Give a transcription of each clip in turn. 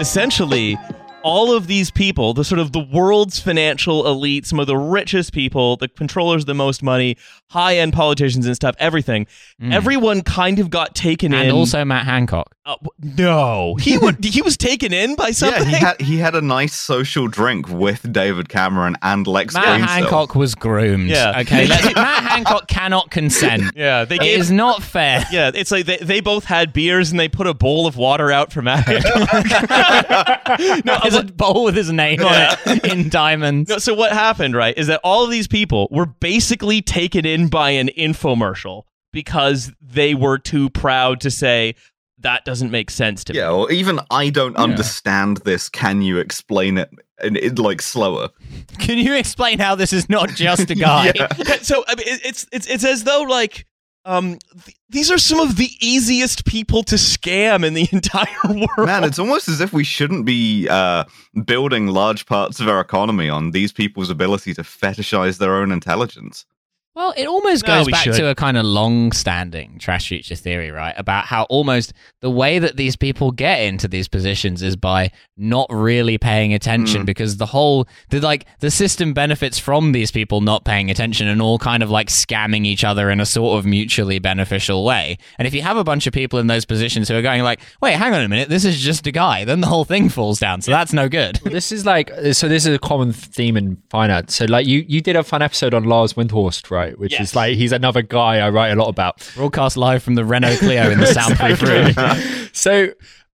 essentially all of these people, the sort of the world's financial elite, some of the richest people, the controllers of the most money, high end politicians and stuff, everything, everyone kind of got taken And in. And also Matt Hancock. Uh, no, he would. he was taken in by something. Yeah, he had he had a nice social drink with David Cameron and Lex Matt Greensill. Hancock was groomed. Yeah. Okay. Matt Hancock cannot consent. yeah, they gave. is not fair. yeah, it's like they, they both had beers and they put a bowl of water out for Matt. Hancock. no, There's a bowl with his name on it in diamonds. No, so what happened, right, is that all of these people were basically taken in by an infomercial because they were too proud to say that doesn't make sense to Yeah, me. Yeah, or even I don't understand this. Can you explain it? And it like slower. Can you explain how this is not just a guy? Yeah. So I mean, it's it's it's as though like um th- these are some of the easiest people to scam in the entire world. Man, it's almost as if we shouldn't be uh, building large parts of our economy on these people's ability to fetishize their own intelligence. Well, it almost No, goes back should. to a kind of long-standing trash future theory, right? About how almost the way that these people get into these positions is by not really paying attention, hmm. because the whole the like the system benefits from these people not paying attention and all kind of like scamming each other in a sort of mutually beneficial way. And if you have a bunch of people in those positions who are going like, "Wait, hang on a minute, this is just a guy," then the whole thing falls down. So that's no good. this is like so this is a common theme in finance so like you you did a fun episode on lars windhorst right which Yes. is like he's another guy i write a lot about. Broadcast live from the Renault Clio in the soundproof room. so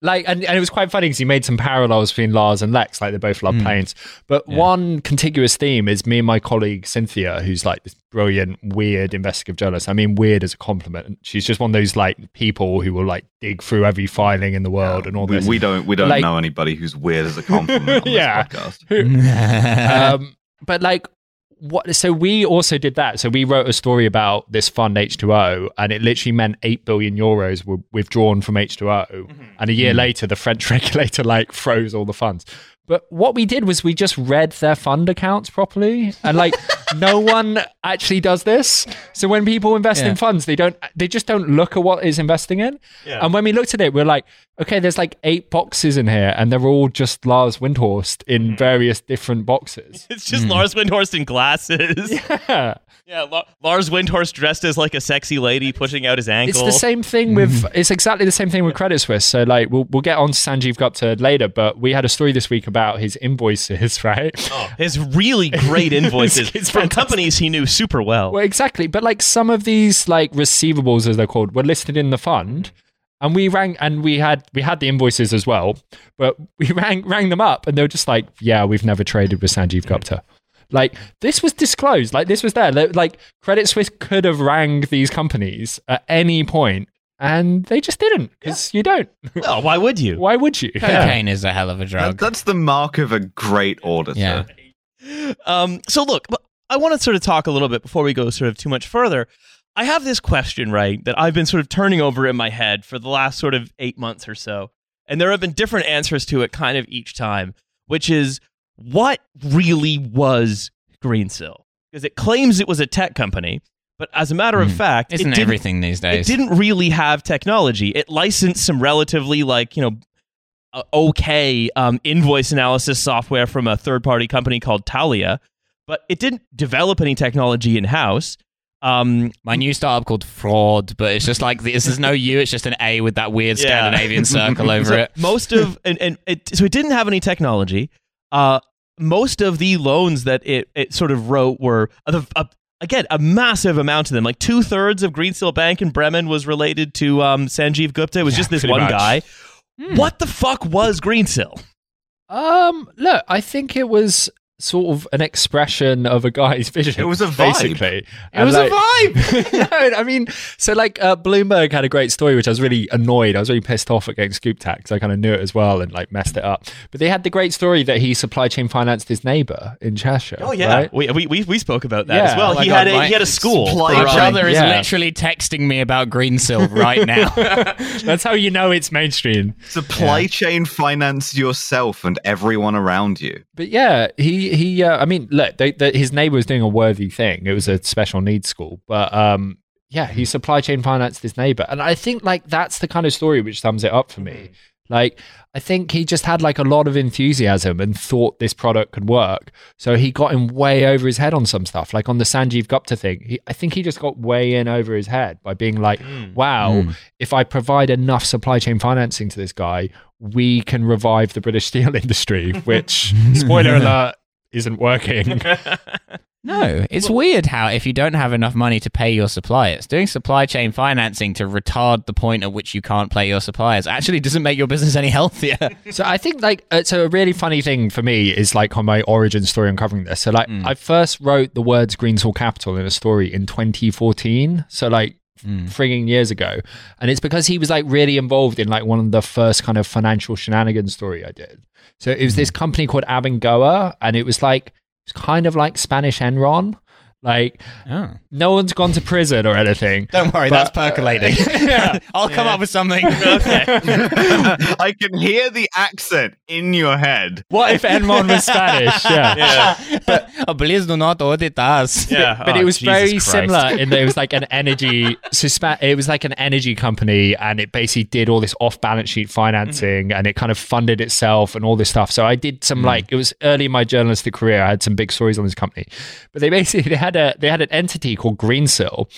like and, and it was quite funny because he made some parallels between lars and lex like they both love planes. But one contiguous theme is me and my colleague cynthia who's like this brilliant weird investigative journalist. I mean weird as a compliment. She's just one of those like people who will like dig through every filing in the world and all we, this. we don't we don't Like- know anybody who's weird as a compliment on Yeah. this podcast. um, but like what so we also did that. So we wrote a story about this fund h2o and it literally meant 8 billion euros were withdrawn from h2o mm-hmm. and a year mm. later the french regulator like froze all the funds but what we did was we just read their fund accounts properly and like no one actually does this so when people invest Yeah. in funds they don't they just don't look at what is investing in and when we looked at it we're like okay there's like eight boxes in here and they're all just lars windhorst in hmm. various different boxes It's just hmm. Lars Windhorst in glasses. yeah. Yeah, La- Lars Windhorst dressed as like a sexy lady pushing out his ankle. It's the same thing with hmm. it's exactly the same thing with Credit Suisse. So like we'll we'll get on to Sanjeev Gupta later, but we had a story this week about his invoices, right? Oh, his really great invoices It's- it's from companies he knew super well. Well, exactly. But like some of these like receivables as they're called were listed in the fund. And we rang and we had we had the invoices as well, but we rang rang them up and they were just like, Yeah, we've never traded with Sanjeev Gupta. Like this was disclosed, like this was there. Like like, Credit Suisse could have rang these companies at any point and they just didn't because you don't. Oh, why would you? Why would you? Cocaine is a hell of a That- drug. that's the mark of a great auditor. Yeah. Um, so look, I want to sort of talk a little bit before we go sort of too much further. I have this question, right, that I've been sort of turning over in my head for the last sort of eight months or so. And there have been different answers to it kind of each time, which is what really was Greensill? Because it claims it was a tech company, but as a matter of Hmm. fact, Isn't it everything these days? it didn't really have technology. It licensed some relatively like you know uh, okay um, invoice analysis software from a third party company called Taulia, but it didn't develop any technology in house. Um, My new startup called Fraud, but it's just like this is no U, it's just an A with that weird Yeah. Scandinavian circle over so it. most of and, and it, so it didn't have any technology. Uh, most of the loans that it, it sort of wrote were uh, uh, again a massive amount of them. Like two thirds of Greensill Bank in Bremen was related to um, Sanjeev Gupta. It was just this one much. guy. What the fuck was Greensill? Um, look, I think it was sort of an expression of a guy's vision. It was a vibe. basically. It And, was like- a vibe. no, I mean, so like uh, Bloomberg had a great story, which I was really annoyed. I was really pissed off at getting scoop tax. I kind of knew it as well and like messed it up. But they had the great story that he supply chain financed his neighbor in Cheshire. Oh yeah, right? we, we we we spoke about that Yeah. as well. Oh he God, had a, he had a school. supply for, My brother is Yeah. literally texting me about Greensill right now. That's how you know it's mainstream. Supply chain finance yourself and everyone around you. But yeah, he he. Uh, I mean, look, they, they, his neighbor was doing a worthy thing. It was a special needs school, but um, yeah, he supply chain financed his neighbor, and I think like that's the kind of story which sums it up for me. Like, I think he just had like a lot of enthusiasm and thought this product could work. So he got in way over his head on some stuff, like on the Sanjeev Gupta thing. He, I think he just got way in over his head by being like, wow, if I provide enough supply chain financing to this guy, we can revive the British steel industry, which, spoiler alert, isn't working. No, it's weird how if you don't have enough money to pay your suppliers, doing supply chain financing to retard the point at which you can't pay your suppliers actually doesn't make your business any healthier. So I think like uh, so a really funny thing for me is like on my origin story uncovering this. So like I first wrote the words Greensill Capital in a story in 2014. So like Mm. frigging years ago, and it's because he was like really involved in like one of the first kind of financial shenanigans story I did. So it was this mm. company called Abengoa, and it was like it's kind of like Spanish Enron. Like Oh. no one's gone to prison or anything. Don't worry, But- that's percolating. Yeah. I'll come up with something. I can hear the accent in your head. What if Enron was Spanish? Yeah. Yeah, oh, please do not audit us. yeah. but Oh, it was Jesus very Christ. similar in that it was like an energy so Spa- it was like an energy company and it basically did all this off balance sheet financing mm-hmm. and it kind of funded itself and all this stuff so i did some mm-hmm. like it was early in my journalistic career i had some big stories on this company but they basically they had a they had an entity called greensill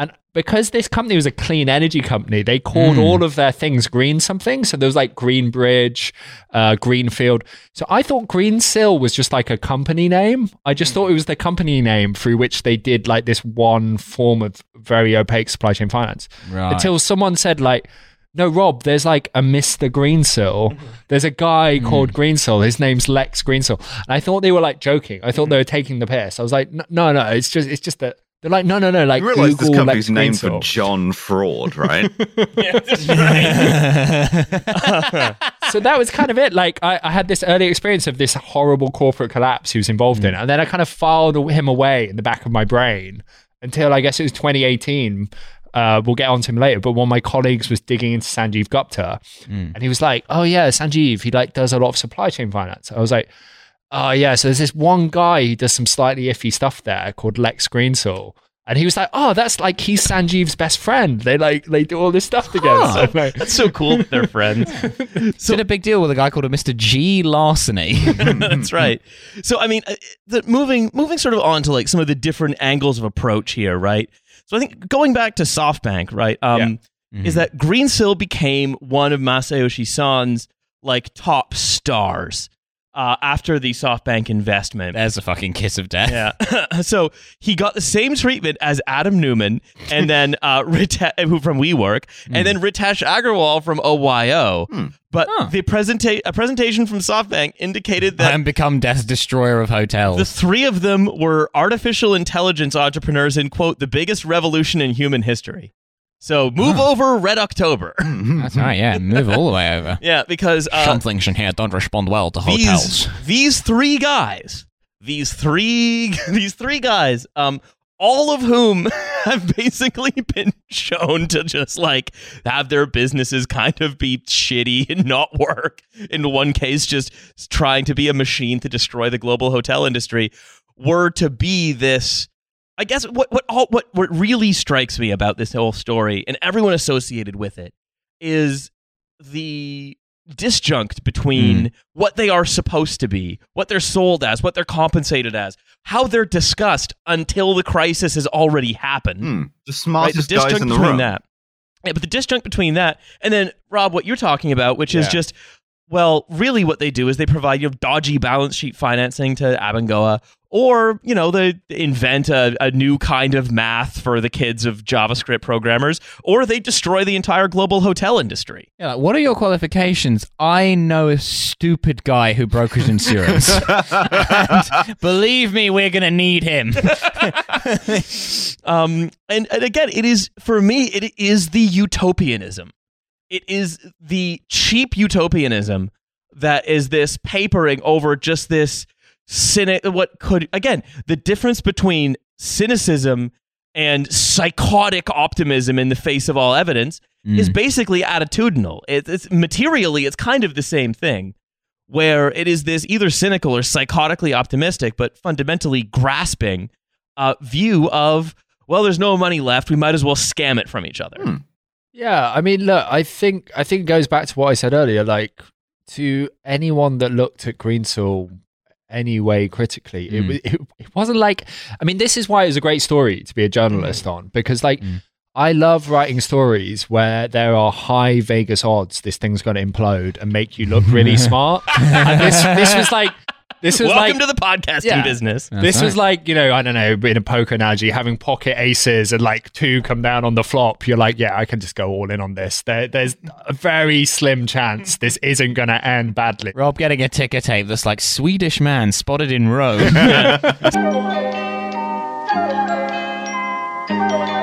and because this company was a clean energy company, they called all of their things green something. So there was like Greenbridge, uh, Greenfield. So I thought Greensill was just like a company name. I just thought it was the company name through which they did like this one form of very opaque supply chain finance. Right. Until someone said like, no, Rob, there's like a Mr. Greensill. Mm-hmm. There's a guy mm. called Greensill. His name's Lex Greensill. And I thought they were like joking. I thought mm-hmm. they were taking the piss. I was like, "N- no, no, it's just, it's just that they're like, no, no, no, like You realize this company's Lex named for John Fraud, right? Yeah, right. so that was kind of it. Like I, I had this early experience of this horrible corporate collapse he was involved in, mm. and then I kind of filed him away in the back of my brain until I guess it was 2018. Uh, we'll get on to him later, but one of my colleagues was digging into Sanjeev Gupta, and he was like, "Oh yeah, Sanjeev, he like does a lot of supply chain finance." I was like, "Oh yeah." So there's this one guy who does some slightly iffy stuff there called Lex Greensill. And he was like, "Oh, that's like he's Sanjeev's best friend. They like they do all this stuff together." Huh. So, like, That's so cool that they're friends. So did a big deal with a guy called a Mr. G. Larceny. That's right. So I mean, uh, the, moving moving sort of on to like some of the different angles of approach here, right? So I think going back to SoftBank, right, um, is that Greensill became one of Masayoshi Son's like top stars uh, after the SoftBank investment. There's a fucking kiss of death. Yeah. so he got the same treatment as Adam Neumann and then uh, Rite- who from WeWork and then Ritesh Agarwal from OYO. But Huh. the presenta- a presentation from SoftBank indicated that And become death destroyer of hotels. the three of them were artificial intelligence entrepreneurs in quote the biggest revolution in human history. So move over Red October. That's right, yeah. Move all the way over. yeah, because uh, Some things in here don't respond well to hotels. these these three guys, these three these three guys, um, all of whom have basically been shown to just like have their businesses kind of be shitty and not work. In one case, just trying to be a machine to destroy the global hotel industry, were to be this. I guess what what all, what what really strikes me about this whole story and everyone associated with it is the disjunct between what they are supposed to be, what they're sold as, what they're compensated as, how they're discussed until the crisis has already happened. Hmm, the Right? The smartest guys disjunct in the between room. that. Yeah, but the disjunct between that and then Rob, what you're talking about, which is just well, really what they do is they provide you know, dodgy balance sheet financing to Abengoa or you know they invent a, a new kind of math for the kids of javascript programmers or they destroy the entire global hotel industry Yeah, like, what are your qualifications? I know a stupid guy who broke his insurance. and believe me, we're going to need him. um, and, and again it is for me it is the utopianism it is the cheap utopianism that is this papering over just this cynic what could again the difference between cynicism and psychotic optimism in the face of all evidence is basically attitudinal it, it's materially it's kind of the same thing where it is this either cynical or psychotically optimistic but fundamentally grasping uh, view of well there's no money left we might as well scam it from each other Hmm. Yeah, I mean, look, I think I think it goes back to what I said earlier. Like to anyone that looked at Greensill anyway critically, it, Mm. was it, it wasn't like. I mean, this is why it was a great story to be a journalist on because, like, Mm. I love writing stories where there are high Vegas odds this thing's going to implode and make you look really smart. And this this was like this was welcome like to the podcasting Yeah. business That's this right. was like, you know, I don't know, in a poker analogy, having pocket aces and like two come down on the flop. You're like, yeah, I can just go all in on this. There, there's a very slim chance this isn't going to end badly. Rob getting a ticker tape that's like Swedish man spotted in Rome.